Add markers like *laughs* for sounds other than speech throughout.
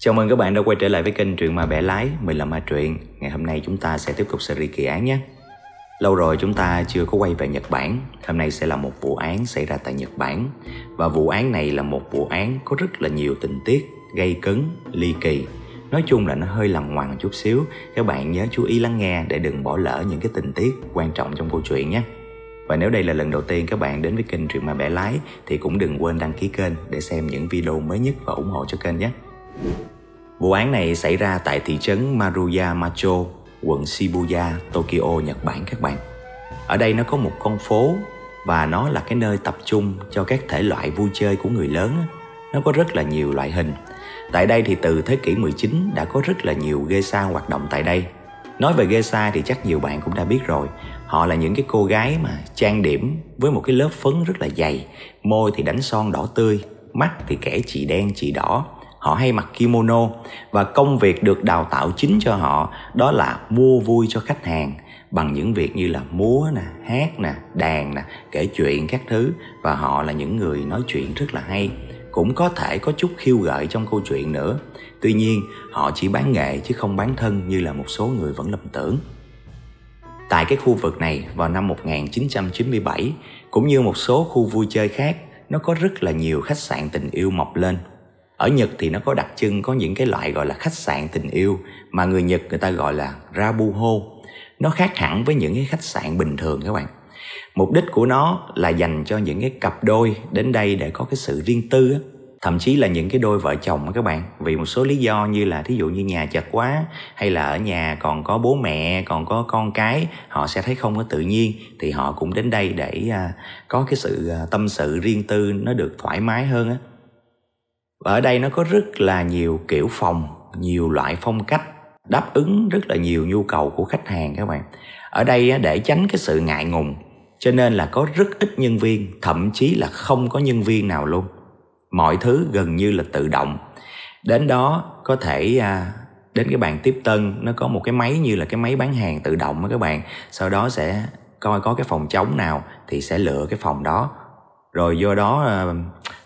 Chào mừng các bạn đã quay trở lại với kênh Truyện Ma Bẻ Lái, mình là Ma Truyện. Ngày hôm nay chúng ta sẽ tiếp tục series kỳ án nhé. Lâu rồi chúng ta chưa có quay về Nhật Bản, hôm nay sẽ là một vụ án xảy ra tại Nhật Bản. Và vụ án này là một vụ án có rất là nhiều tình tiết, gây cấn, ly kỳ. Nói chung là nó hơi lằng ngoằng chút xíu, các bạn nhớ chú ý lắng nghe để đừng bỏ lỡ những cái tình tiết quan trọng trong câu chuyện nhé. Và nếu đây là lần đầu tiên các bạn đến với kênh Truyện Ma Bẻ Lái thì cũng đừng quên đăng ký kênh để xem những video mới nhất và ủng hộ cho kênh nhé. Vụ án này xảy ra tại thị trấn Maruyamacho, quận Shibuya, Tokyo, Nhật Bản các bạn. Ở đây nó có một con phố và nó là cái nơi tập trung cho các thể loại vui chơi của người lớn. Nó có rất là nhiều loại hình. Tại đây thì từ thế kỷ 19 đã có rất là nhiều geisha hoạt động tại đây. Nói về geisha thì chắc nhiều bạn cũng đã biết rồi. Họ là những cái cô gái mà trang điểm với một cái lớp phấn rất là dày, môi thì đánh son đỏ tươi, mắt thì kẻ chỉ đen chỉ đỏ họ hay mặc kimono và công việc được đào tạo chính cho họ đó là mua vui cho khách hàng bằng những việc như là múa nè, hát nè, đàn nè, kể chuyện các thứ. Và họ là những người nói chuyện rất là hay. Cũng có thể có chút khiêu gợi trong câu chuyện nữa. Tuy nhiên, họ chỉ bán nghệ chứ không bán thân như là một số người vẫn lầm tưởng. Tại cái khu vực này, vào năm 1997 cũng như một số khu vui chơi khác, nó có rất là nhiều khách sạn tình yêu mọc lên ở Nhật thì nó có đặc trưng, có những cái loại gọi là khách sạn tình yêu mà người Nhật người ta gọi là Rabuho. Nó khác hẳn với những cái khách sạn bình thường các bạn. Mục đích của nó là dành cho những cái cặp đôi đến đây để có cái sự riêng tư á. Thậm chí là những cái đôi vợ chồng á các bạn, Vì một số lý do như là thí dụ như nhà chật quá, Hay là ở nhà còn có bố mẹ, Còn có con cái, Họ sẽ thấy không có tự nhiên, Thì họ cũng đến đây để à, có cái sự à, tâm sự riêng tư, Nó được thoải mái hơn á ở đây nó có rất là nhiều kiểu phòng, nhiều loại phong cách, đáp ứng rất là nhiều nhu cầu của khách hàng các bạn. Ở đây để tránh cái sự ngại ngùng, cho nên là có rất ít nhân viên, thậm chí là không có nhân viên nào luôn. Mọi thứ gần như là tự động. Đến đó có thể à, đến cái bàn tiếp tân, nó có một cái máy như là cái máy bán hàng tự động đó các bạn. Sau đó sẽ coi có cái phòng trống nào thì sẽ lựa cái phòng đó rồi do đó ờ,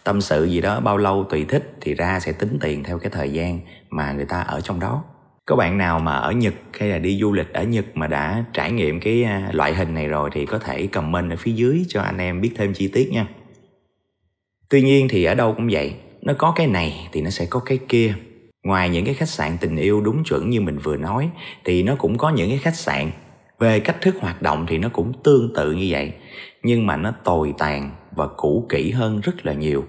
tâm sự gì đó bao lâu tùy thích thì ra sẽ tính tiền theo cái thời gian mà người ta ở trong đó có bạn nào mà ở Nhật hay là đi du lịch ở Nhật mà đã trải nghiệm cái ờ, loại hình này rồi thì có thể comment ở phía dưới cho anh em biết thêm chi tiết nha. Tuy nhiên thì ở đâu cũng vậy, nó có cái này thì nó sẽ có cái kia. Ngoài những cái khách sạn tình yêu đúng chuẩn như mình vừa nói thì nó cũng có những cái khách sạn về cách thức hoạt động thì nó cũng tương tự như vậy nhưng mà nó tồi tàn và cũ kỹ hơn rất là nhiều.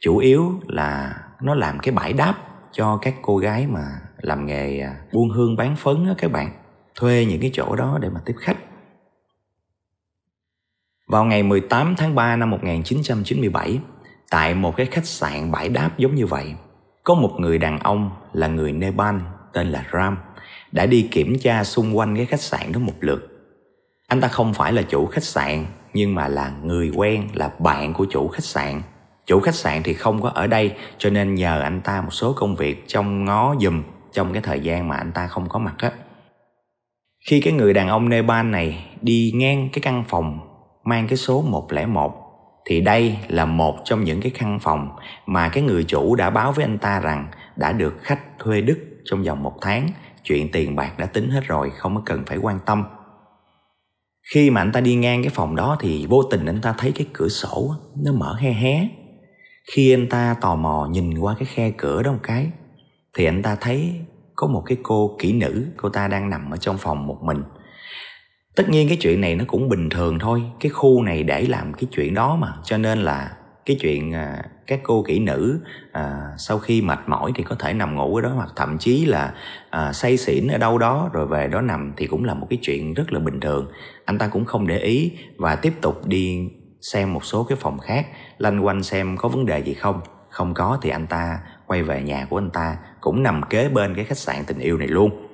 Chủ yếu là nó làm cái bãi đáp cho các cô gái mà làm nghề à, buôn hương bán phấn á các bạn. Thuê những cái chỗ đó để mà tiếp khách. Vào ngày 18 tháng 3 năm 1997 tại một cái khách sạn bãi đáp giống như vậy, có một người đàn ông là người Nepal, tên là Ram, đã đi kiểm tra xung quanh cái khách sạn đó một lượt. Anh ta không phải là chủ khách sạn nhưng mà là người quen, là bạn của chủ khách sạn. Chủ khách sạn thì không có ở đây, cho nên nhờ anh ta một số công việc trong ngó giùm, trong cái thời gian mà anh ta không có mặt á. Khi cái người đàn ông Nepal này đi ngang cái căn phòng mang cái số 101 thì đây là một trong những cái căn phòng mà cái người chủ đã báo với anh ta rằng đã được khách thuê đức trong vòng một tháng. Chuyện tiền bạc đã tính hết rồi, không có cần phải quan tâm khi mà anh ta đi ngang cái phòng đó thì vô tình anh ta thấy cái cửa sổ nó mở hé hé. Khi anh ta tò mò nhìn qua cái khe cửa đó một cái, thì anh ta thấy có một cái cô kỹ nữ, cô ta đang nằm ở trong phòng một mình. Tất nhiên cái chuyện này nó cũng bình thường thôi, cái khu này để làm cái chuyện đó mà, cho nên là cái chuyện à, các cô kỹ nữ à, sau khi mệt mỏi thì có thể nằm ngủ ở đó hoặc thậm chí là à, say xỉn ở đâu đó rồi về đó nằm thì cũng là một cái chuyện rất là bình thường. Anh ta cũng không để ý và tiếp tục đi xem một số cái phòng khác lanh quanh xem có vấn đề gì không. Không có thì anh ta quay về nhà của anh ta cũng nằm kế bên cái khách sạn tình yêu này luôn.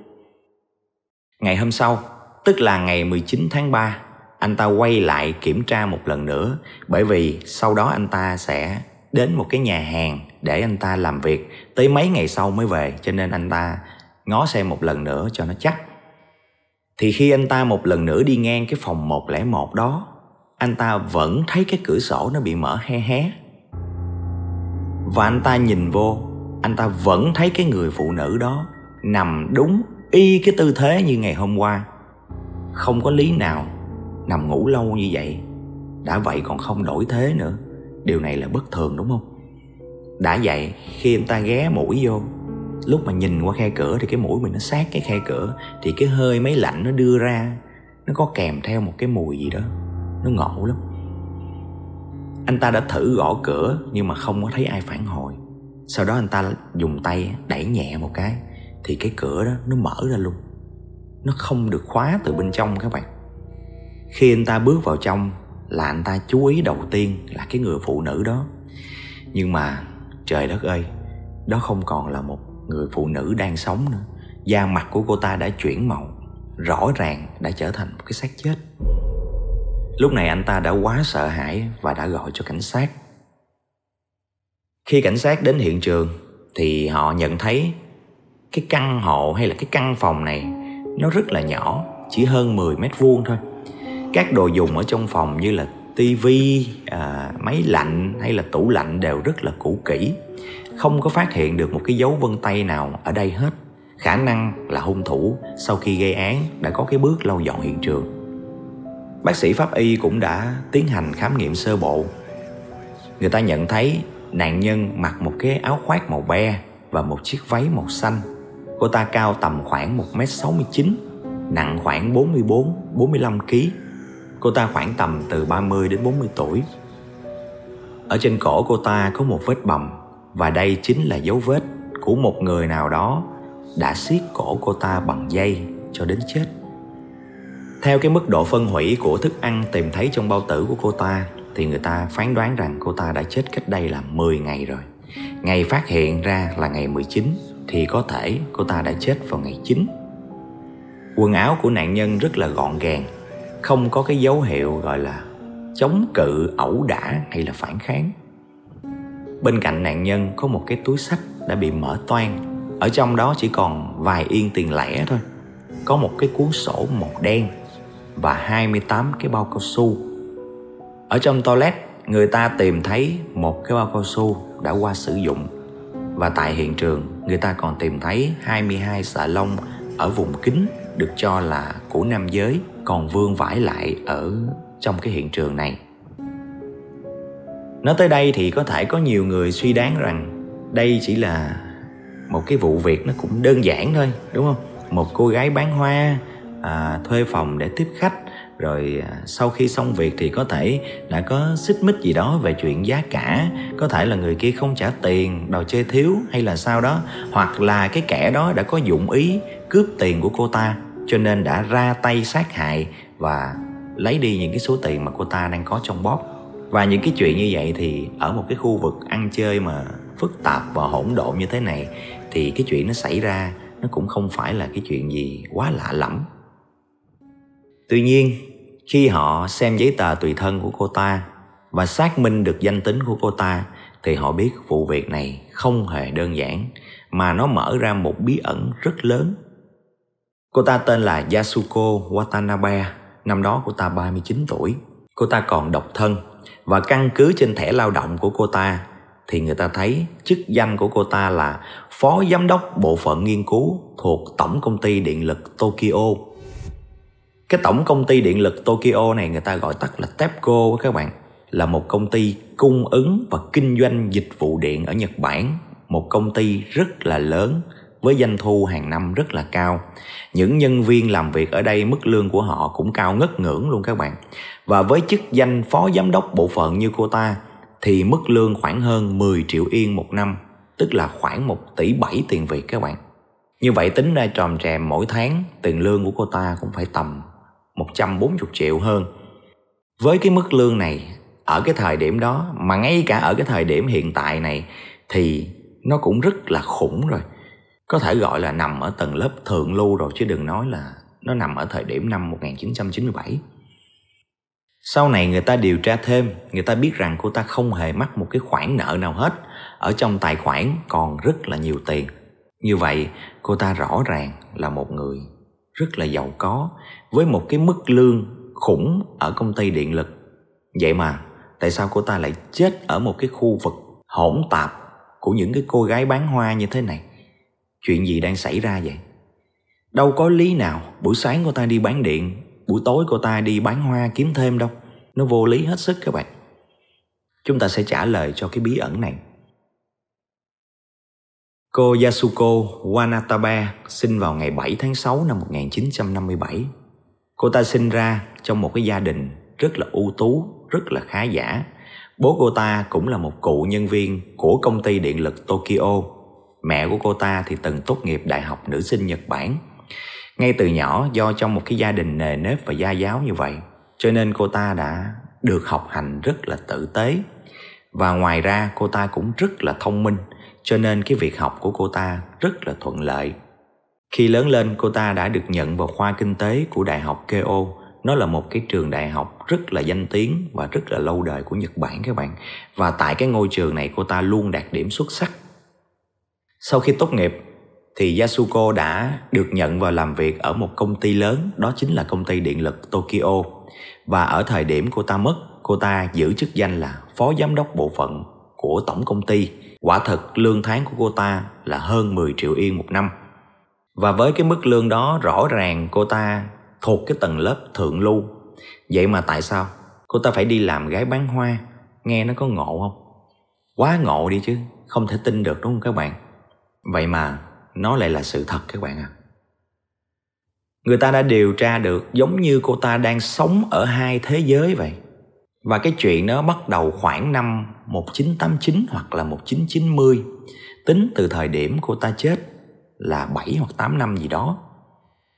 Ngày hôm sau tức là ngày 19 tháng 3 anh ta quay lại kiểm tra một lần nữa bởi vì sau đó anh ta sẽ đến một cái nhà hàng để anh ta làm việc. Tới mấy ngày sau mới về, cho nên anh ta ngó xem một lần nữa cho nó chắc. Thì khi anh ta một lần nữa đi ngang cái phòng 101 đó, anh ta vẫn thấy cái cửa sổ nó bị mở hé hé. Và anh ta nhìn vô, anh ta vẫn thấy cái người phụ nữ đó nằm đúng y cái tư thế như ngày hôm qua. Không có lý nào nằm ngủ lâu như vậy. Đã vậy còn không đổi thế nữa điều này là bất thường đúng không? Đã vậy, khi anh ta ghé mũi vô, lúc mà nhìn qua khe cửa thì cái mũi mình nó sát cái khe cửa, thì cái hơi máy lạnh nó đưa ra, nó có kèm theo một cái mùi gì đó. Nó ngộ lắm. Anh ta đã thử gõ cửa nhưng mà không có thấy ai phản hồi. Sau đó anh ta dùng tay đẩy nhẹ một cái, thì cái cửa đó nó mở ra luôn. Nó không được khóa từ bên trong các bạn. Khi anh ta bước vào trong là anh ta chú ý đầu tiên là cái người phụ nữ đó. Nhưng mà, trời đất ơi, đó không còn là một người phụ nữ đang sống nữa. Da mặt của cô ta đã chuyển màu, rõ ràng đã trở thành một cái xác chết. Lúc này anh ta đã quá sợ hãi và đã gọi cho cảnh sát. Khi cảnh sát đến hiện trường thì họ nhận thấy cái căn hộ hay là cái căn phòng này nó rất là nhỏ, chỉ hơn 10 mét vuông thôi các đồ dùng ở trong phòng như là tivi à, máy lạnh hay là tủ lạnh đều rất là cũ kỹ. Không có phát hiện được một cái dấu vân tay nào ở đây hết. Khả năng là hung thủ sau khi gây án đã có cái bước lau dọn hiện trường. Bác sĩ pháp y cũng đã tiến hành khám nghiệm sơ bộ. Người ta nhận thấy nạn nhân mặc một cái áo khoác màu be và một chiếc váy màu xanh. Cô ta cao tầm khoảng 1m69 nặng khoảng 44-45 kg cô ta khoảng tầm từ 30 đến 40 tuổi ở trên cổ cô ta có một vết bầm và đây chính là dấu vết của một người nào đó đã siết cổ cô ta bằng dây cho đến chết theo cái mức độ phân hủy của thức ăn tìm thấy trong bao tử của cô ta thì người ta phán đoán rằng cô ta đã chết cách đây là 10 ngày rồi. Ngày phát hiện ra là ngày 19 thì có thể cô ta đã chết vào ngày 9. Quần áo của nạn nhân rất là gọn gàng, không có cái dấu hiệu gọi là chống cự, ẩu đả hay là phản kháng. Bên cạnh nạn nhân có một cái túi sách đã bị mở toang, ở trong đó chỉ còn vài yên tiền lẻ thôi. Có một cái cuốn sổ màu đen và 28 cái bao cao su. Ở trong toilet, người ta tìm thấy một cái bao cao su đã qua sử dụng. Và tại hiện trường, người ta còn tìm thấy 22 xà lông ở vùng kính được cho là của nam giới còn vương vãi lại ở trong cái hiện trường này. Nói tới đây thì có thể có nhiều người suy đoán rằng đây chỉ là một cái vụ việc nó cũng đơn giản thôi, đúng không? Một cô gái bán hoa à, thuê phòng để tiếp khách rồi à, sau khi xong việc thì có thể đã có xích mích gì đó về chuyện giá cả có thể là người kia không trả tiền đòi chơi thiếu hay là sao đó hoặc là cái kẻ đó đã có dụng ý cướp tiền của cô ta cho nên đã ra tay sát hại và lấy đi những cái số tiền mà cô ta đang có trong bóp và những cái chuyện như vậy thì ở một cái khu vực ăn chơi mà phức tạp và hỗn độn như thế này thì cái chuyện nó xảy ra nó cũng không phải là cái chuyện gì quá lạ lẫm Tuy nhiên, khi họ xem giấy tờ tùy thân của cô ta và xác minh được danh tính của cô ta thì họ biết vụ việc này không hề đơn giản mà nó mở ra một bí ẩn rất lớn. Cô ta tên là Yasuko Watanabe, năm đó cô ta 39 tuổi. Cô ta còn độc thân và căn cứ trên thẻ lao động của cô ta thì người ta thấy chức danh của cô ta là Phó Giám đốc Bộ phận Nghiên cứu thuộc Tổng Công ty Điện lực Tokyo cái tổng công ty điện lực Tokyo này người ta gọi tắt là TEPCO các bạn là một công ty cung ứng và kinh doanh dịch vụ điện ở Nhật Bản, một công ty rất là lớn với doanh thu hàng năm rất là cao. Những nhân viên làm việc ở đây mức lương của họ cũng cao ngất ngưỡng luôn các bạn. Và với chức danh phó giám đốc bộ phận như cô ta thì mức lương khoảng hơn 10 triệu yên một năm, tức là khoảng 1 tỷ 7 tiền Việt các bạn. Như vậy tính ra tròm trèm mỗi tháng tiền lương của cô ta cũng phải tầm 140 triệu hơn. Với cái mức lương này ở cái thời điểm đó mà ngay cả ở cái thời điểm hiện tại này thì nó cũng rất là khủng rồi. Có thể gọi là nằm ở tầng lớp thượng lưu rồi chứ đừng nói là nó nằm ở thời điểm năm 1997. Sau này người ta điều tra thêm, người ta biết rằng cô ta không hề mắc một cái khoản nợ nào hết. Ở trong tài khoản còn rất là nhiều tiền. Như vậy, cô ta rõ ràng là một người rất là giàu có với một cái mức lương khủng ở công ty điện lực vậy mà tại sao cô ta lại chết ở một cái khu vực hỗn tạp của những cái cô gái bán hoa như thế này chuyện gì đang xảy ra vậy đâu có lý nào buổi sáng cô ta đi bán điện buổi tối cô ta đi bán hoa kiếm thêm đâu nó vô lý hết sức các bạn chúng ta sẽ trả lời cho cái bí ẩn này Cô Yasuko Wanataba sinh vào ngày 7 tháng 6 năm 1957. Cô ta sinh ra trong một cái gia đình rất là ưu tú, rất là khá giả. Bố cô ta cũng là một cựu nhân viên của công ty điện lực Tokyo. Mẹ của cô ta thì từng tốt nghiệp Đại học Nữ sinh Nhật Bản. Ngay từ nhỏ do trong một cái gia đình nề nếp và gia giáo như vậy, cho nên cô ta đã được học hành rất là tử tế. Và ngoài ra cô ta cũng rất là thông minh, cho nên cái việc học của cô ta rất là thuận lợi. Khi lớn lên cô ta đã được nhận vào khoa kinh tế của Đại học Keio. Nó là một cái trường đại học rất là danh tiếng và rất là lâu đời của Nhật Bản các bạn. Và tại cái ngôi trường này cô ta luôn đạt điểm xuất sắc. Sau khi tốt nghiệp thì Yasuko đã được nhận vào làm việc ở một công ty lớn, đó chính là công ty điện lực Tokyo. Và ở thời điểm cô ta mất, cô ta giữ chức danh là phó giám đốc bộ phận của tổng công ty Quả thật lương tháng của cô ta là hơn 10 triệu yên một năm. Và với cái mức lương đó rõ ràng cô ta thuộc cái tầng lớp thượng lưu. Vậy mà tại sao cô ta phải đi làm gái bán hoa? Nghe nó có ngộ không? Quá ngộ đi chứ, không thể tin được đúng không các bạn? Vậy mà nó lại là sự thật các bạn ạ. À. Người ta đã điều tra được giống như cô ta đang sống ở hai thế giới vậy. Và cái chuyện nó bắt đầu khoảng năm 1989 hoặc là 1990 Tính từ thời điểm cô ta chết là 7 hoặc 8 năm gì đó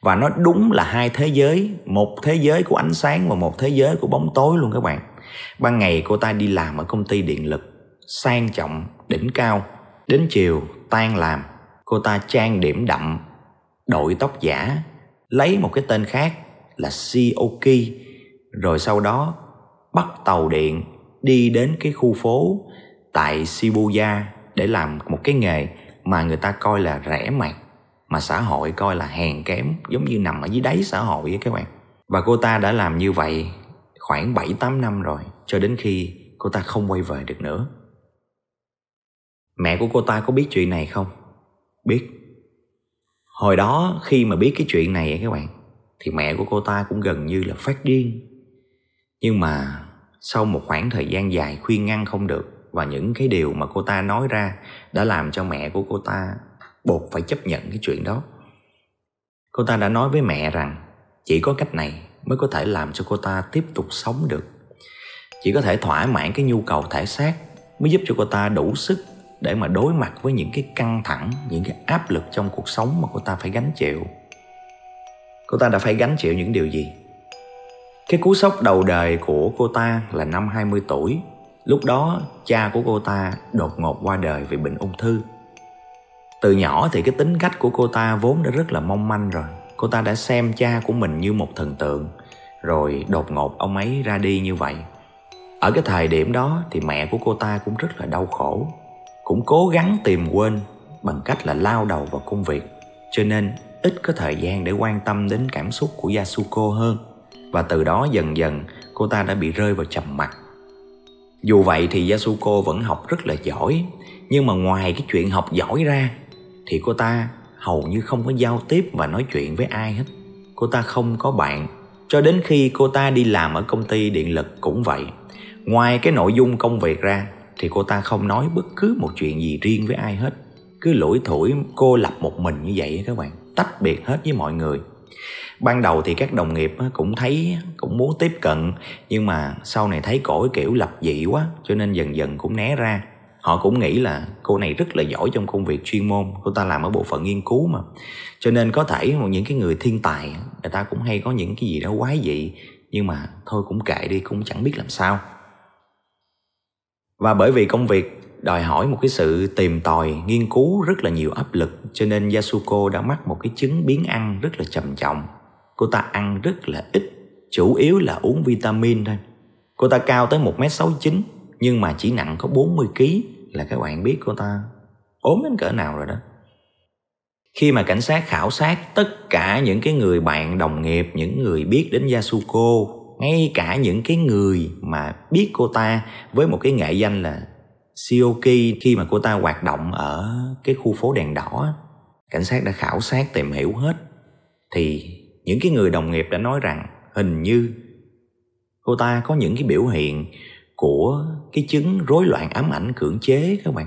Và nó đúng là hai thế giới Một thế giới của ánh sáng và một thế giới của bóng tối luôn các bạn Ban ngày cô ta đi làm ở công ty điện lực Sang trọng, đỉnh cao Đến chiều tan làm Cô ta trang điểm đậm, Đội tóc giả, Lấy một cái tên khác là Sioki Rồi sau đó bắt tàu điện đi đến cái khu phố tại Shibuya để làm một cái nghề mà người ta coi là rẻ mạt, mà xã hội coi là hèn kém, giống như nằm ở dưới đáy xã hội ấy các bạn. Và cô ta đã làm như vậy khoảng 7-8 năm rồi, cho đến khi cô ta không quay về được nữa. Mẹ của cô ta có biết chuyện này không? Biết. Hồi đó khi mà biết cái chuyện này các bạn, thì mẹ của cô ta cũng gần như là phát điên nhưng mà sau một khoảng thời gian dài khuyên ngăn không được, và những cái điều mà cô ta nói ra đã làm cho mẹ của cô ta buộc phải chấp nhận cái chuyện đó cô ta đã nói với mẹ rằng, chỉ có cách này mới có thể làm cho cô ta tiếp tục sống được chỉ có thể thỏa mãn cái nhu cầu thể xác mới giúp cho cô ta đủ sức để mà đối mặt với những cái căng thẳng, những cái áp lực trong cuộc sống mà cô ta phải gánh chịu cô ta đã phải gánh chịu những điều gì cái cú sốc đầu đời của cô ta là năm 20 tuổi. Lúc đó, cha của cô ta đột ngột qua đời vì bệnh ung thư. Từ nhỏ thì cái tính cách của cô ta vốn đã rất là mong manh rồi. Cô ta đã xem cha của mình như một thần tượng. Rồi đột ngột ông ấy ra đi như vậy. Ở cái thời điểm đó thì mẹ của cô ta cũng rất là đau khổ. Cũng cố gắng tìm quên bằng cách là lao đầu vào công việc. Cho nên ít có thời gian để quan tâm đến cảm xúc của Yasuko hơn và từ đó dần dần cô ta đã bị rơi vào trầm mặc. Dù vậy thì Yasuko vẫn học rất là giỏi, nhưng mà ngoài cái chuyện học giỏi ra thì cô ta hầu như không có giao tiếp và nói chuyện với ai hết. Cô ta không có bạn, cho đến khi cô ta đi làm ở công ty điện lực cũng vậy. Ngoài cái nội dung công việc ra thì cô ta không nói bất cứ một chuyện gì riêng với ai hết. Cứ lủi thủi cô lập một mình như vậy các bạn, tách biệt hết với mọi người. Ban đầu thì các đồng nghiệp cũng thấy cũng muốn tiếp cận nhưng mà sau này thấy cổ kiểu lập dị quá cho nên dần dần cũng né ra. Họ cũng nghĩ là cô này rất là giỏi trong công việc chuyên môn cô ta làm ở bộ phận nghiên cứu mà. Cho nên có thể những cái người thiên tài người ta cũng hay có những cái gì đó quái dị nhưng mà thôi cũng kệ đi cũng chẳng biết làm sao và bởi vì công việc đòi hỏi một cái sự tìm tòi nghiên cứu rất là nhiều áp lực cho nên Yasuko đã mắc một cái chứng biến ăn rất là trầm trọng. Cô ta ăn rất là ít Chủ yếu là uống vitamin thôi. Cô ta cao tới 1m69 Nhưng mà chỉ nặng có 40kg Là các bạn biết cô ta ốm đến cỡ nào rồi đó. Khi mà cảnh sát khảo sát tất cả những cái người bạn đồng nghiệp, những người biết đến Yasuko, ngay cả những cái người mà biết cô ta với một cái nghệ danh là Sioki khi mà cô ta hoạt động ở cái khu phố đèn đỏ cảnh sát đã khảo sát tìm hiểu hết. Thì những cái người đồng nghiệp đã nói rằng hình như cô ta có những cái biểu hiện của cái chứng rối loạn ám ảnh cưỡng chế các bạn.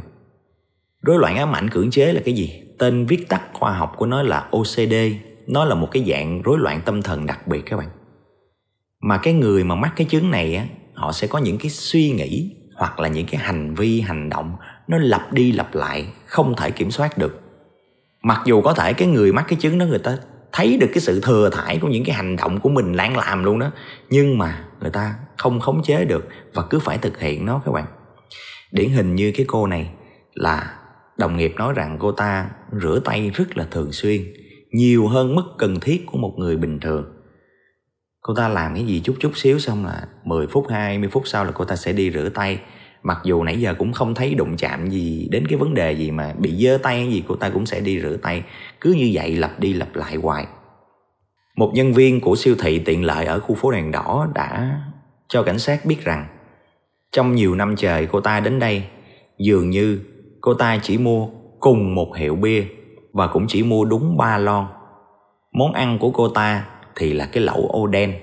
Rối loạn ám ảnh cưỡng chế là cái gì? Tên viết tắt khoa học của nó là OCD nó là một cái dạng rối loạn tâm thần đặc biệt các bạn mà cái người mà mắc cái chứng này á, họ sẽ có những cái suy nghĩ hoặc là những cái hành vi, hành động nó lặp đi lặp lại, không thể kiểm soát được. Mặc dù có thể cái người mắc cái chứng đó người ta thấy được cái sự thừa thải của những cái hành động của mình đang làm luôn đó, nhưng mà người ta không khống chế được và cứ phải thực hiện nó các bạn. Điển hình như cái cô này là đồng nghiệp nói rằng cô ta rửa tay rất là thường xuyên, nhiều hơn mức cần thiết của một người bình thường cô ta làm cái gì chút chút xíu xong là 10 phút 20 phút sau là cô ta sẽ đi rửa tay. Mặc dù nãy giờ cũng không thấy đụng chạm gì đến cái vấn đề gì mà bị dơ tay hay gì, cô ta cũng sẽ đi rửa tay. Cứ như vậy lặp đi lặp lại hoài. Một nhân viên của siêu thị tiện lợi ở khu phố đèn đỏ đã cho cảnh sát biết rằng, trong nhiều năm trời cô ta đến đây, dường như cô ta chỉ mua cùng một hiệu bia và cũng chỉ mua đúng ba lon. Món ăn của cô ta thì là cái lẩu ô đen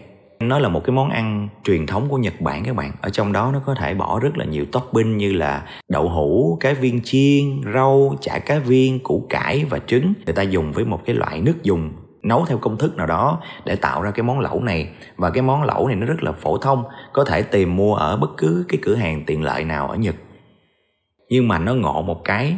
nó là một cái món ăn truyền thống của Nhật Bản các bạn. Ở trong đó nó có thể bỏ rất là nhiều topping như là đậu hũ, cá viên chiên, rau, chả cá viên, củ cải và trứng. Người ta dùng với một cái loại nước dùng nấu theo công thức nào đó để tạo ra cái món lẩu này. Và cái món lẩu này nó rất là phổ thông, có thể tìm mua ở bất cứ cái cửa hàng tiện lợi nào ở Nhật. Nhưng mà nó ngộ một cái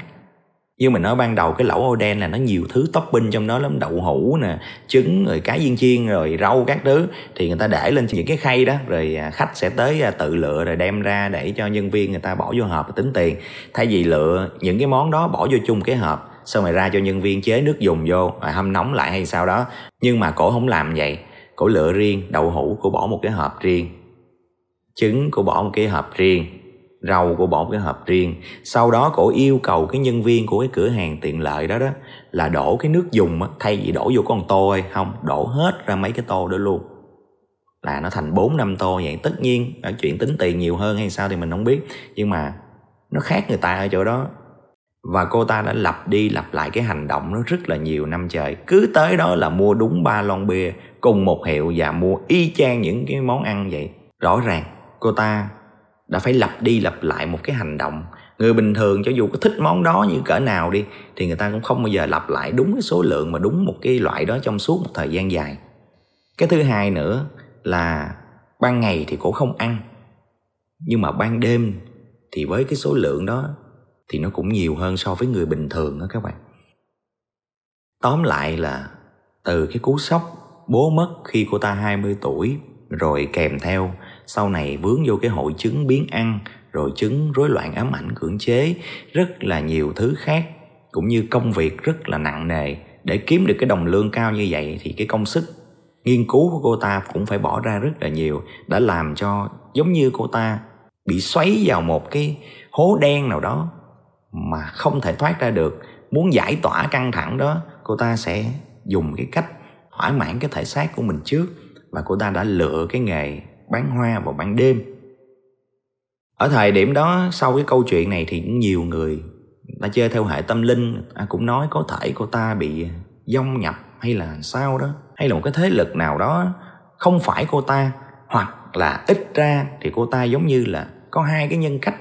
như mình nói ban đầu, cái lẩu ô đen là nó nhiều thứ topping trong đó lắm. Đậu hũ nè, trứng, rồi cá viên chiên, rồi rau các thứ. Thì người ta để lên những cái khay đó, rồi à, khách sẽ tới à, tự lựa rồi đem ra để cho nhân viên người ta bỏ vô hộp và tính tiền. Thay vì lựa những cái món đó bỏ vô chung cái hộp, xong rồi ra cho nhân viên chế nước dùng vô rồi hâm nóng lại hay sao đó. Nhưng mà cổ không làm vậy. Cổ lựa riêng, đậu hũ, cổ bỏ một cái hộp riêng. Trứng, cổ bỏ một cái hộp riêng rau của bỏ một cái hộp riêng. Sau đó cổ yêu cầu cái nhân viên của cái cửa hàng tiện lợi đó đó là đổ cái nước dùng á, thay vì đổ vô con tô hay không, đổ hết ra mấy cái tô đó luôn. Là nó thành 4 năm tô vậy. Tất nhiên ở chuyện tính tiền nhiều hơn hay sao thì mình không biết. Nhưng mà nó khác người ta ở chỗ đó. Và cô ta đã lặp đi lặp lại cái hành động nó rất là nhiều năm trời. Cứ tới đó là mua đúng ba lon bia cùng một hiệu và mua y chang những cái món ăn vậy. Rõ ràng, cô ta đã phải lặp đi lặp lại một cái hành động. Người bình thường cho dù có thích món đó như cỡ nào đi, thì người ta cũng không bao giờ lặp lại đúng cái số lượng mà đúng một cái loại đó trong suốt một thời gian dài. Cái thứ hai nữa là ban ngày thì cổ không ăn, nhưng mà ban đêm thì với cái số lượng đó thì nó cũng nhiều hơn so với người bình thường đó các bạn. Tóm lại là từ cái cú sốc bố mất khi cô ta 20 tuổi rồi kèm theo sau này vướng vô cái hội chứng biến ăn, rồi chứng rối loạn ám ảnh cưỡng chế, rất là nhiều thứ khác, cũng như công việc rất là nặng nề. Để kiếm được cái đồng lương cao như vậy thì cái công sức, nghiên cứu của cô ta cũng phải bỏ ra rất là nhiều, đã làm cho giống như cô ta bị xoáy vào một cái hố đen nào đó mà không thể thoát ra được. Muốn giải tỏa căng thẳng đó, cô ta sẽ dùng cái cách thỏa mãn cái thể xác của mình trước, và cô ta đã lựa cái nghề bán hoa vào ban đêm. Ở thời điểm đó sau cái câu chuyện này thì nhiều người đã chơi theo hệ tâm linh à, cũng nói có thể cô ta bị dông nhập hay là sao đó. Hay là một cái thế lực nào đó không phải cô ta hoặc là ít ra thì cô ta giống như là có hai cái nhân cách.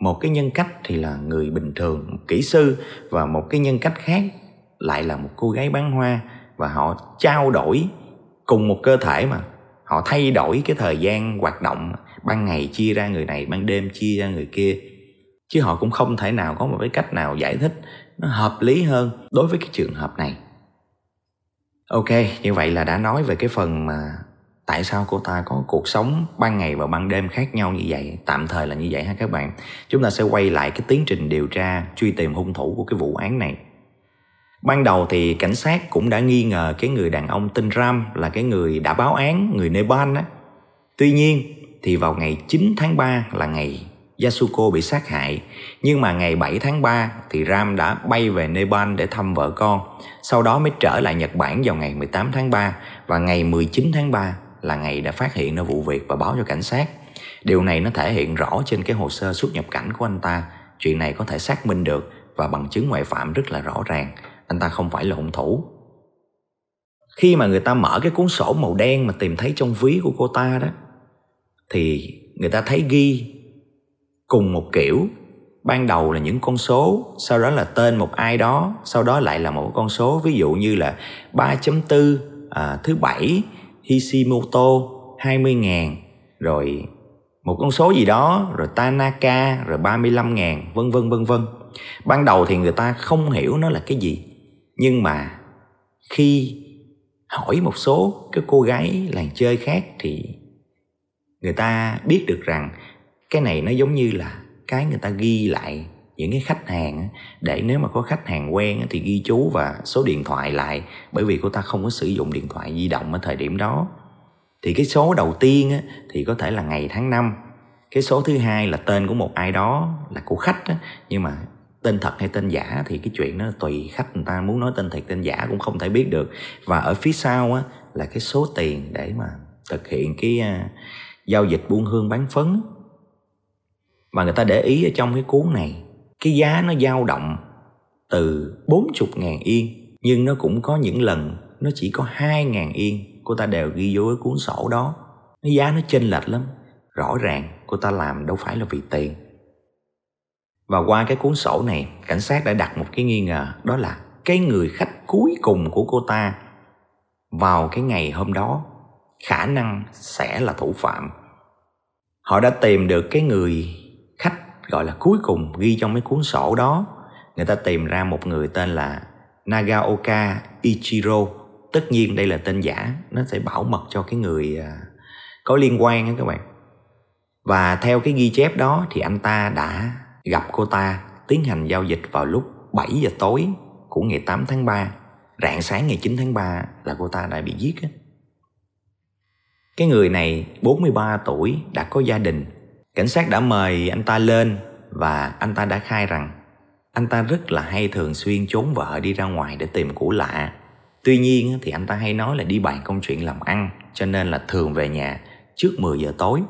Một cái nhân cách thì là người bình thường một kỹ sư và một cái nhân cách khác lại là một cô gái bán hoa và họ trao đổi cùng một cơ thể mà họ thay đổi cái thời gian hoạt động, ban ngày chia ra người này, ban đêm chia ra người kia. Chứ họ cũng không thể nào có một cái cách nào giải thích nó hợp lý hơn đối với cái trường hợp này. Ok, như vậy là đã nói về cái phần mà tại sao cô ta có cuộc sống ban ngày và ban đêm khác nhau như vậy. Tạm thời là như vậy ha các bạn. Chúng ta sẽ quay lại cái tiến trình điều tra, truy tìm hung thủ của cái vụ án này. Ban đầu thì cảnh sát cũng đã nghi ngờ cái người đàn ông tên Ram là cái người đã báo án, người Nepal á. Tuy nhiên thì vào ngày 9 tháng 3 là ngày Yasuko bị sát hại Nhưng mà ngày 7 tháng 3 thì Ram đã bay về Nepal để thăm vợ con Sau đó mới trở lại Nhật Bản vào ngày 18 tháng 3 Và ngày 19 tháng 3 là ngày đã phát hiện ra vụ việc và báo cho cảnh sát Điều này nó thể hiện rõ trên cái hồ sơ xuất nhập cảnh của anh ta. Chuyện này có thể xác minh được và bằng chứng ngoại phạm rất là rõ ràng. Anh ta không phải là hung thủ. Khi mà người ta mở cái cuốn sổ màu đen mà tìm thấy trong ví của cô ta đó thì người ta thấy ghi cùng một kiểu. Ban đầu là những con số sau đó là tên một ai đó sau đó lại là một con số ví dụ như là 3.4 à, thứ bảy Hishimoto 20 ngàn rồi một con số gì đó rồi Tanaka rồi 35 ngàn vân vân vân vân. Ban đầu thì người ta không hiểu nó là cái gì nhưng mà khi hỏi một số cái cô gái làng chơi khác thì người ta biết được rằng cái này nó giống như là cái người ta ghi lại những cái khách hàng để nếu mà có khách hàng quen thì ghi chú và số điện thoại lại, bởi vì cô ta không có sử dụng điện thoại di động ở thời điểm đó. Thì cái số đầu tiên thì có thể là ngày tháng năm. Cái số thứ hai là tên của một ai đó, là của khách nhưng mà tên thật hay tên giả thì cái chuyện đó tùy khách người ta muốn nói tên thật tên giả cũng không thể biết được. Và ở phía sau á là cái số tiền để mà thực hiện cái uh, giao dịch buôn hương bán phấn. Và người ta để ý ở trong cái cuốn này cái giá nó dao động từ 40 ngàn yên nhưng nó cũng có những lần nó chỉ có 2 ngàn yên cô ta đều ghi vô cái cuốn sổ đó. Cái giá nó chênh lệch lắm rõ ràng cô ta làm đâu phải là vì tiền và qua cái cuốn sổ này, cảnh sát đã đặt một cái nghi ngờ, đó là cái người khách cuối cùng của cô ta vào cái ngày hôm đó khả năng sẽ là thủ phạm. Họ đã tìm được cái người khách gọi là cuối cùng ghi trong mấy cuốn sổ đó. Người ta tìm ra một người tên là Nagaoka Ichiro. Tất nhiên đây là tên giả, nó sẽ bảo mật cho cái người à, có liên quan đó các bạn. Và theo cái ghi chép đó thì anh ta đã gặp cô ta tiến hành giao dịch vào lúc 7 giờ tối của ngày 8 tháng 3 rạng sáng ngày 9 tháng 3 là cô ta đã bị giết. Cái người này 43 tuổi, đã có gia đình Cảnh sát đã mời anh ta lên và anh ta đã khai rằng anh ta rất là hay thường xuyên trốn vợ đi ra ngoài để tìm của lạ. Tuy nhiên thì anh ta hay nói là đi bàn công chuyện làm ăn, cho nên là thường về nhà trước 10 giờ tối.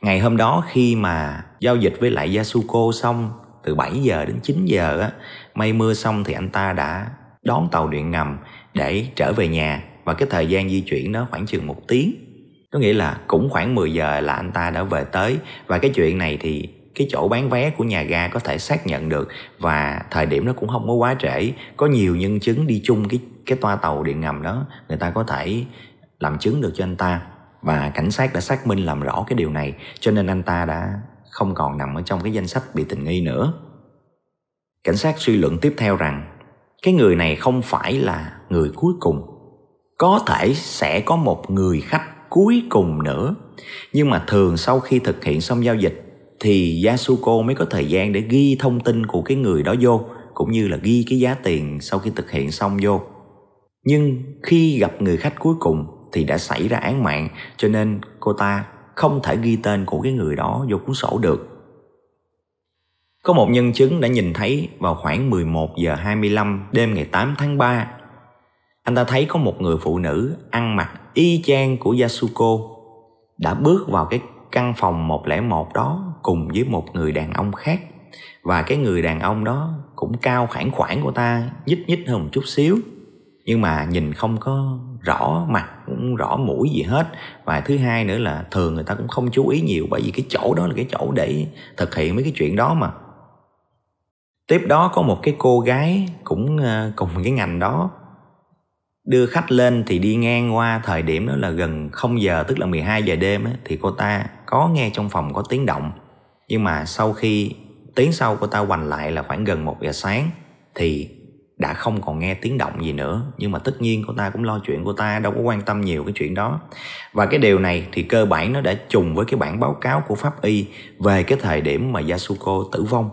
Ngày hôm đó khi mà giao dịch với lại Yasuko xong từ 7 giờ đến 9 giờ á, mây mưa xong thì anh ta đã đón tàu điện ngầm để trở về nhà và cái thời gian di chuyển đó khoảng chừng một tiếng. Có nghĩa là cũng khoảng 10 giờ là anh ta đã về tới và cái chuyện này thì cái chỗ bán vé của nhà ga có thể xác nhận được và thời điểm nó cũng không có quá trễ. Có nhiều nhân chứng đi chung cái cái toa tàu điện ngầm đó người ta có thể làm chứng được cho anh ta và cảnh sát đã xác minh làm rõ cái điều này, cho nên anh ta đã không còn nằm ở trong cái danh sách bị tình nghi nữa. Cảnh sát suy luận tiếp theo rằng, cái người này không phải là người cuối cùng. Có thể sẽ có một người khách cuối cùng nữa. Nhưng mà thường sau khi thực hiện xong giao dịch, thì Yasuko mới có thời gian để ghi thông tin của cái người đó vô, cũng như là ghi cái giá tiền sau khi thực hiện xong vô. Nhưng khi gặp người khách cuối cùng thì đã xảy ra án mạng, cho nên cô ta không thể ghi tên của cái người đó vô cuốn sổ được. Có một nhân chứng đã nhìn thấy vào khoảng 11 giờ 25 đêm ngày 8 tháng 3 anh ta thấy có một người phụ nữ ăn mặc y chang của Yasuko đã bước vào cái căn phòng 101 đó cùng với một người đàn ông khác. Và cái người đàn ông đó cũng cao khoảng khoảng của ta, nhích nhích hơn một chút xíu. Nhưng mà nhìn không có rõ mặt cũng rõ mũi gì hết. Và thứ hai nữa là thường người ta cũng không chú ý nhiều bởi vì cái chỗ đó là cái chỗ để thực hiện mấy cái chuyện đó mà. Tiếp đó có một cái cô gái cũng ờ, cùng cái ngành đó đưa khách lên thì đi ngang qua thời điểm đó là gần 0 giờ tức là 12 giờ đêm ấy, thì cô ta có nghe trong phòng có tiếng động. Nhưng mà sau khi tiếng sau cô ta hoành lại là khoảng gần 1 giờ sáng thì đã không còn nghe tiếng động gì nữa. Nhưng mà tất nhiên cô ta cũng lo chuyện cô ta đâu có quan tâm nhiều cái chuyện đó. Và cái điều này thì cơ bản nó đã trùng với cái bản báo cáo của pháp y về cái thời điểm mà Yasuko tử vong.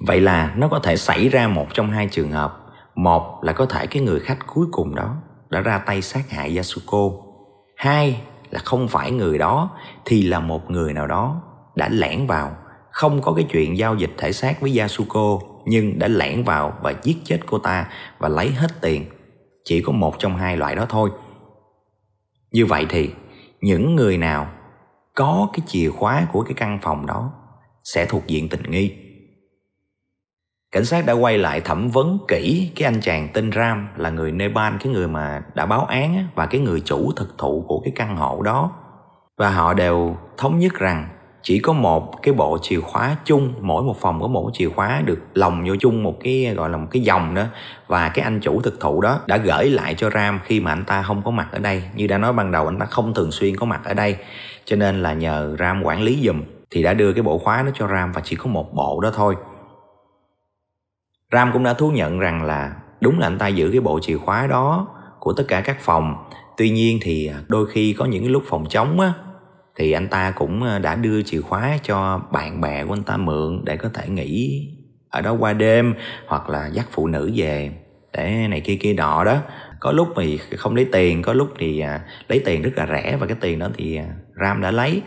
Vậy là nó có thể xảy ra một trong hai trường hợp. Một là có thể cái người khách cuối cùng đó đã ra tay sát hại Yasuko. Hai là không phải người đó thì là một người nào đó đã lẻn vào. Không có cái chuyện giao dịch thể xác với Yasuko nhưng đã lẻn vào và giết chết cô ta và lấy hết tiền. Chỉ có một trong hai loại đó thôi. Như vậy thì, những người nào có cái chìa khóa của cái căn phòng đó sẽ thuộc diện tình nghi. Cảnh sát đã quay lại thẩm vấn kỹ cái anh chàng tên ram là người nepal, cái người mà đã báo án và cái người chủ thực thụ của cái căn hộ đó. Và họ đều thống nhất rằng chỉ có một cái bộ chìa khóa chung, mỗi một phòng có một chìa khóa được lồng vô chung một cái, gọi là một cái dòng đó. Và cái anh chủ thực thụ đó đã gửi lại cho ram khi mà anh ta không có mặt ở đây. Như đã nói ban đầu, anh ta không thường xuyên có mặt ở đây. Cho nên là nhờ ram quản lý giùm thì đã đưa cái bộ khóa đó cho ram và chỉ có một bộ đó thôi. Ram cũng đã thú nhận rằng là đúng là anh ta giữ cái bộ chìa khóa đó của tất cả các phòng. Tuy nhiên thì đôi khi có những cái lúc phòng trống á thì anh ta cũng ờ, đã đưa chìa khóa cho bạn bè của anh ta mượn để có thể nghỉ ở đó qua đêm hoặc là dắt phụ nữ về. Để này kia kia nọ đó. Có lúc thì không lấy tiền, có lúc thì à, lấy tiền rất là rẻ và cái tiền đó thì à, ram đã lấy.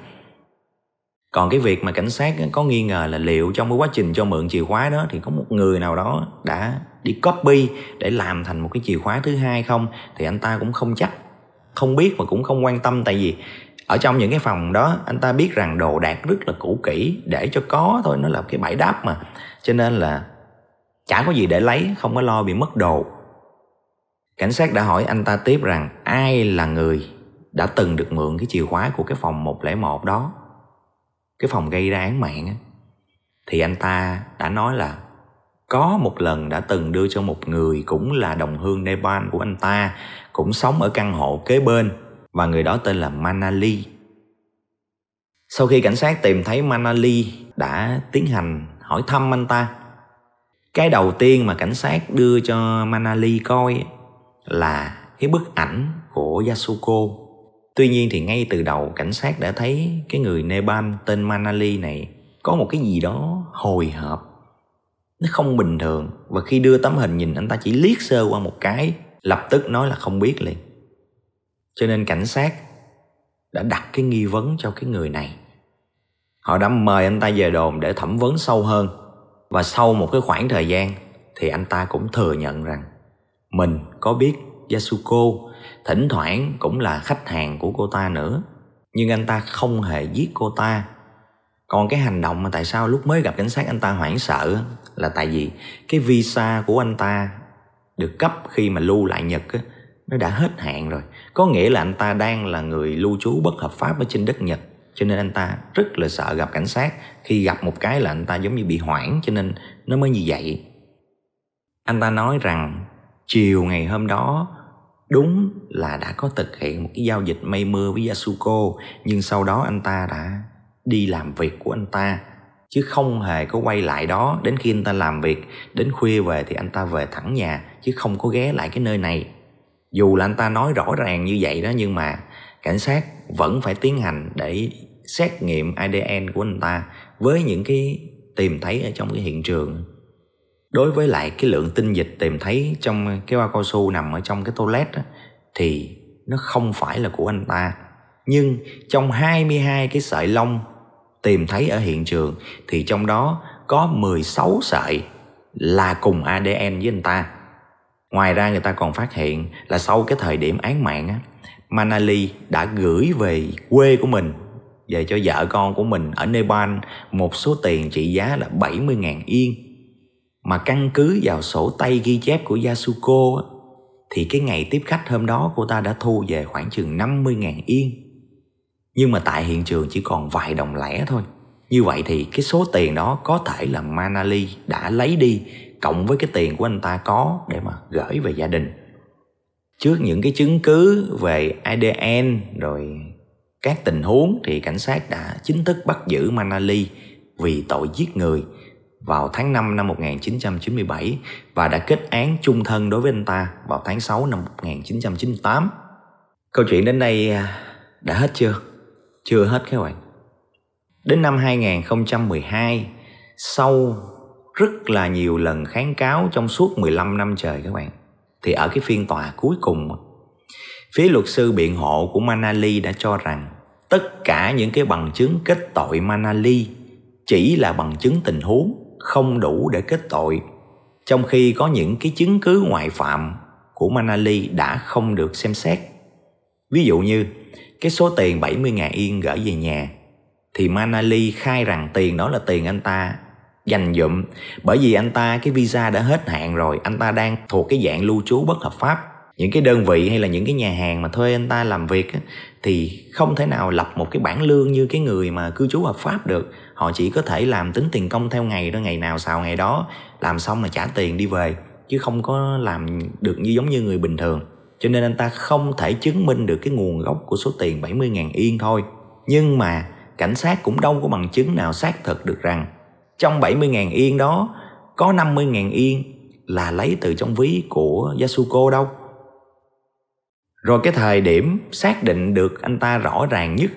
Còn cái việc mà cảnh sát ờ, có nghi ngờ là liệu trong cái quá trình cho mượn chìa khóa đó thì có một người nào đó đã đi copy để làm thành một cái chìa khóa thứ hai không, thì anh ta cũng không chắc, không biết và cũng không quan tâm tại vì ở trong những cái phòng đó, anh ta biết rằng đồ đạc rất là cũ kỹ, để cho có thôi, nó là cái bãi đáp mà. Cho nên là chả có gì để lấy, không có lo bị mất đồ. Cảnh sát đã hỏi anh ta tiếp rằng ai là người đã từng được mượn cái chìa khóa của cái phòng 101 đó? Cái phòng gây ra án mạng thì anh ta đã nói là có một lần đã từng đưa cho một người cũng là đồng hương Nepal của anh ta, cũng sống ở căn hộ kế bên và người đó tên là Manali. Sau khi cảnh sát tìm thấy Manali, đã tiến hành hỏi thăm anh ta. Cái đầu tiên mà cảnh sát đưa cho Manali coi là cái bức ảnh của Yasuko. Tuy nhiên thì ngay từ đầu cảnh sát đã thấy cái người Nepal tên Manali này có một cái gì đó hồi hộp. Nó không bình thường và khi đưa tấm hình nhìn, anh ta chỉ liếc sơ qua một cái, lập tức nói là không biết liền cho nên cảnh sát đã đặt cái nghi vấn cho cái người này. Họ đã mời anh ta về đồn để thẩm vấn sâu hơn. Và sau một cái khoảng thời gian thì anh ta cũng thừa nhận rằng mình có biết Yasuko thỉnh thoảng cũng là khách hàng của cô ta nữa. Nhưng anh ta không hề giết cô ta. Còn cái hành động mà tại sao lúc mới gặp cảnh sát anh ta hoảng sợ là tại vì cái visa của anh ta được cấp khi mà lưu lại Nhật á, nó đã hết hạn rồi có nghĩa là anh ta đang là người lưu trú bất hợp pháp ở trên đất Nhật, cho nên anh ta rất là sợ gặp cảnh sát. Khi gặp một cái là anh ta giống như bị hoảng, cho nên nó mới như vậy. Anh ta nói rằng, chiều ngày hôm đó, đúng là đã có thực hiện một cái giao dịch mây mưa với Yasuko, nhưng sau đó anh ta đã đi làm việc của anh ta, chứ không hề có quay lại đó. Đến khi anh ta làm việc, đến khuya về thì anh ta về thẳng nhà, chứ không có ghé lại cái nơi này dù là anh ta nói rõ ràng như vậy đó nhưng mà cảnh sát vẫn phải tiến hành để xét nghiệm ADN của anh ta với những cái tìm thấy ở trong cái hiện trường. Đối với lại cái lượng tinh dịch tìm thấy trong cái bao cao su nằm ở trong cái toilet đó, thì nó không phải là của anh ta. Nhưng trong 22 cái sợi lông tìm thấy ở hiện trường thì trong đó có 16 sợi là cùng ADN với anh ta. Ngoài ra người ta còn phát hiện là sau cái thời điểm án mạng á, Manali đã gửi về quê của mình về cho vợ con của mình ở Nepal một số tiền trị giá là 70.000 yên. Mà căn cứ vào sổ tay ghi chép của Yasuko thì cái ngày tiếp khách hôm đó cô ta đã thu về khoảng chừng 50.000 yên. Nhưng mà tại hiện trường chỉ còn vài đồng lẻ thôi. Như vậy thì cái số tiền đó có thể là Manali đã lấy đi cộng với cái tiền của anh ta có để mà gửi về gia đình trước những cái chứng cứ về ADN rồi các tình huống thì cảnh sát đã chính thức bắt giữ Manali vì tội giết người vào tháng 5 năm 1997 và đã kết án chung thân đối với anh ta vào tháng 6 năm 1998. Câu chuyện đến đây à, đã hết chưa? Chưa hết các bạn. Đến năm 2012, sau rất là nhiều lần kháng cáo trong suốt 15 năm trời các bạn. Thì ở cái phiên tòa cuối cùng, phía luật sư biện hộ của Manali đã cho rằng tất cả những cái bằng chứng kết tội Manali chỉ là bằng chứng tình huống không đủ để kết tội trong khi có những cái chứng cứ ngoại phạm của Manali đã không được xem xét. Ví dụ như cái số tiền 70.000 yên gửi về nhà thì Manali khai rằng tiền đó là tiền anh ta dành dụm. Bởi vì anh ta cái visa đã hết hạn rồi anh ta đang thuộc cái dạng lưu trú bất hợp pháp. Những cái đơn vị hay là những cái nhà hàng mà thuê anh ta làm việc á, thì không thể nào lập một cái bảng lương như cái người mà cư trú hợp pháp được. Họ chỉ có thể làm tính tiền công theo ngày đó ngày nào xào ngày đó làm xong là trả tiền đi về chứ không có làm được như giống như người bình thường. Cho nên anh ta không thể chứng minh được cái nguồn gốc của số tiền 70.000 yên thôi. Nhưng mà cảnh sát cũng đâu có bằng chứng nào xác thực được rằng trong 70.000 yên đó, có 50.000 yên là lấy từ trong ví của Yasuko đâu rồi cái thời điểm xác định được anh ta rõ ràng nhất,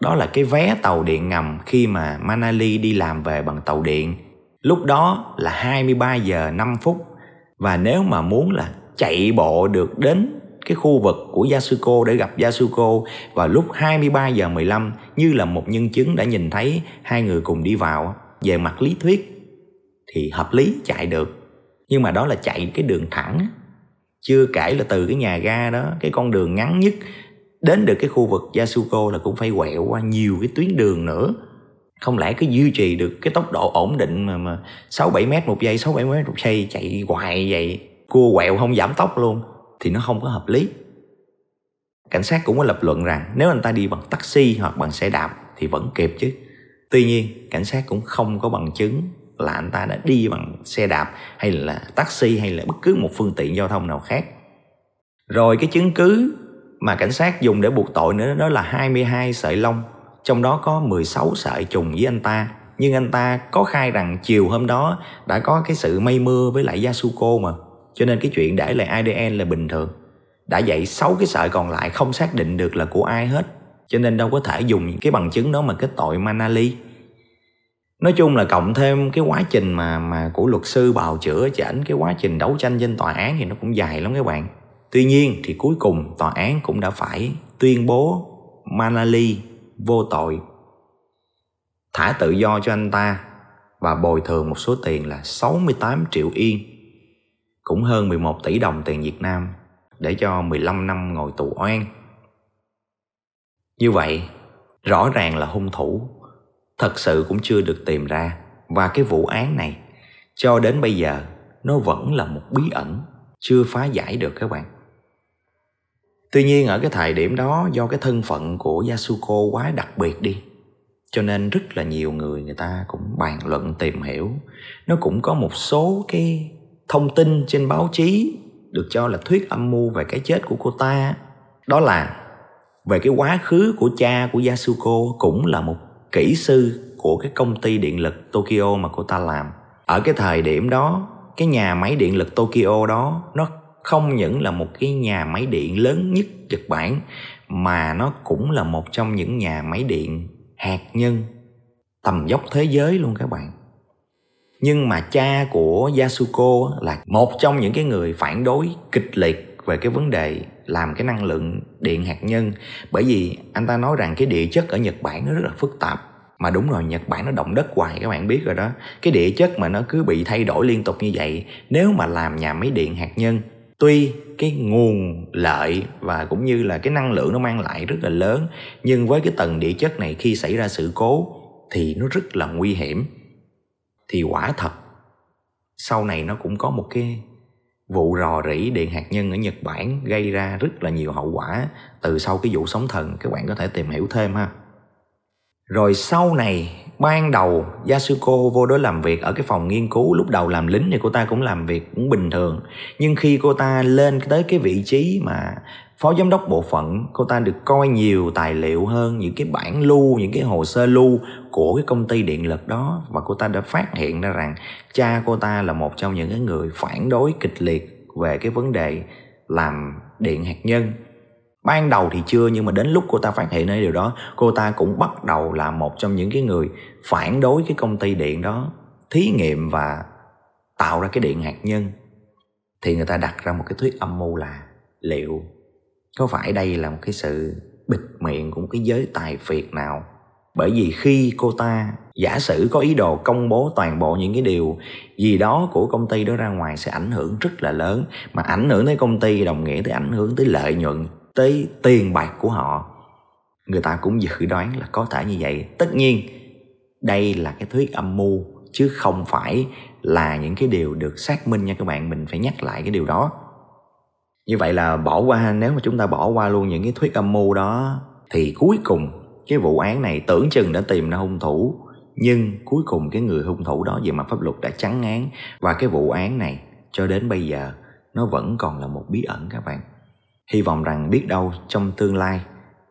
đó là cái vé tàu điện ngầm khi mà Manali đi làm về bằng tàu điện. Lúc đó là 23 giờ 5 phút, và nếu mà muốn là chạy bộ được đến cái khu vực của Yasuko để gặp Yasuko vào lúc 23 giờ 15 như là một nhân chứng đã nhìn thấy hai người cùng đi vào về mặt lý thuyết thì hợp lý chạy được. Nhưng mà đó là chạy cái đường thẳng chưa kể là từ cái nhà ga đó, cái con đường ngắn nhất đến được cái khu vực Yasuko là cũng phải quẹo qua nhiều cái tuyến đường nữa. Không lẽ cứ duy trì được cái tốc độ ổn định mà mà 6 7 mét một giây 6 7 mét một giây chạy hoài vậy, cua quẹo không giảm tốc luôn, thì nó không có hợp lý. Cảnh sát cũng có lập luận rằng nếu anh ta đi bằng taxi hoặc bằng xe đạp thì vẫn kịp chứ tuy nhiên, cảnh sát cũng không có bằng chứng là anh ta đã đi bằng xe đạp hay là taxi hay là bất cứ một phương tiện giao thông nào khác. Rồi cái chứng cứ mà cảnh sát dùng để buộc tội nữa, đó là 22 sợi lông, trong đó có 16 sợi trùng với anh ta. Nhưng anh ta có khai rằng chiều hôm đó đã có cái sự mây mưa với lại Yasuko mà, cho nên cái chuyện để lại ADN là bình thường. Đã vậy, sáu cái sợi còn lại không xác định được là của ai hết cho nên đâu có thể dùng cái bằng chứng đó mà kết tội Manali nói chung là cộng thêm cái quá trình mà mà của luật sư bào chữa chảnh cái quá trình đấu tranh trên tòa án thì nó cũng dài lắm các bạn tuy nhiên thì cuối cùng tòa án cũng đã phải tuyên bố Manali vô tội, thả tự do cho anh ta và bồi thường một số tiền là 68 triệu yên, cũng hơn 11 tỷ đồng tiền Việt Nam để cho 15 năm ngồi tù oan. Như vậy, rõ ràng là hung thủ. Thật sự cũng chưa được tìm ra. Và cái vụ án này cho đến bây giờ nó vẫn là một bí ẩn chưa phá giải được các bạn. Tuy nhiên ở cái thời điểm đó do cái thân phận của Yasuko quá đặc biệt đi cho nên rất là nhiều người người ta cũng bàn luận tìm hiểu. Nó cũng có một số cái thông tin trên báo chí được cho là thuyết âm mưu về cái chết của cô ta. Đó là về cái quá khứ của cha của Yasuko cũng là một kỹ sư của cái công ty điện lực Tokyo mà cô ta làm. Ở cái thời điểm đó, cái nhà máy điện lực Tokyo đó nó không những là một cái nhà máy điện lớn nhất Nhật Bản mà nó cũng là một trong những nhà máy điện hạt nhân tầm dốc thế giới luôn các bạn nhưng mà cha của Yasuko là một trong những cái người phản đối kịch liệt về cái vấn đề làm cái năng lượng điện hạt nhân. Bởi vì anh ta nói rằng cái địa chất ở Nhật Bản nó rất là phức tạp. Mà đúng rồi, Nhật Bản nó động đất hoài, các bạn biết rồi đó. Cái địa chất mà nó cứ bị thay đổi liên tục như vậy, nếu mà làm nhà máy điện hạt nhân, tuy cái nguồn lợi và cũng như là cái năng lượng nó mang lại rất là lớn, nhưng với cái tầng địa chất này khi xảy ra sự cố thì nó rất là nguy hiểm. Thì quả thật, sau này nó cũng có một cái vụ rò rỉ điện hạt nhân ở Nhật Bản gây ra rất là nhiều hậu quả từ sau cái vụ sóng thần. Các bạn có thể tìm hiểu thêm ha. Rồi sau này ban đầu Yasuko vô đó làm việc ở cái phòng nghiên cứu, lúc đầu làm lính thì cô ta cũng làm việc cũng bình thường. Nhưng khi cô ta lên tới cái vị trí mà phó giám đốc bộ phận, cô ta được coi nhiều tài liệu hơn, những cái bản lưu, những cái hồ sơ lưu của cái công ty điện lực đó. Và cô ta đã phát hiện ra rằng cha cô ta là một trong những cái người phản đối kịch liệt về cái vấn đề làm điện hạt nhân ban đầu thì chưa, nhưng mà đến lúc cô ta phát hiện ra điều đó, cô ta cũng bắt đầu là một trong những cái người phản đối cái công ty điện đó, thí nghiệm và tạo ra cái điện hạt nhân. Thì người ta đặt ra một cái thuyết âm mưu là liệu có phải đây là một cái sự bịt miệng của một cái giới tài phiệt nào? Bởi vì khi cô ta giả sử có ý đồ công bố toàn bộ những cái điều gì đó của công ty đó ra ngoài sẽ ảnh hưởng rất là lớn, mà ảnh hưởng tới công ty, đồng nghĩa tới ảnh hưởng tới lợi nhuận tới tiền bạc của họ. Người ta cũng dự đoán là có thể như vậy. Tất nhiên, đây là cái thuyết âm mưu, chứ không phải là những cái điều được xác minh nha các bạn. Mình phải nhắc lại cái điều đó. Như vậy là bỏ qua, nếu mà chúng ta bỏ qua luôn những cái thuyết âm mưu đó, thì cuối cùng cái vụ án này tưởng chừng đã tìm ra hung thủ. Nhưng cuối cùng cái người hung thủ đó về mặt pháp luật đã trắng án. Và cái vụ án này, cho đến bây giờ, nó vẫn còn là một bí ẩn các bạn hy vọng rằng biết đâu trong tương lai,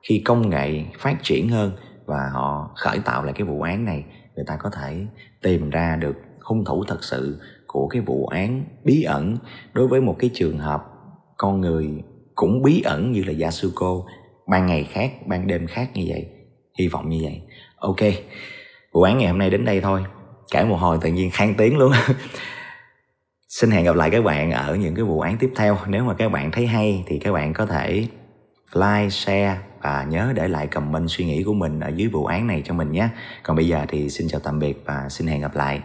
khi công nghệ phát triển hơn và họ khởi tạo lại cái vụ án này, người ta có thể tìm ra được hung thủ thật sự của cái vụ án bí ẩn. Đối với một cái trường hợp con người cũng bí ẩn như là Yasuko, ban ngày khác, ban đêm khác như vậy, hy vọng như vậy. Ok, vụ án ngày hôm nay đến đây thôi. Cả một hồi tự nhiên khang tiếng luôn. *laughs* xin hẹn gặp lại các bạn ở những cái vụ án tiếp theo. Nếu mà các bạn thấy hay thì các bạn có thể like, share và nhớ để lại comment suy nghĩ của mình ở dưới vụ án này cho mình nhé. Còn bây giờ thì xin chào tạm biệt và xin hẹn gặp lại.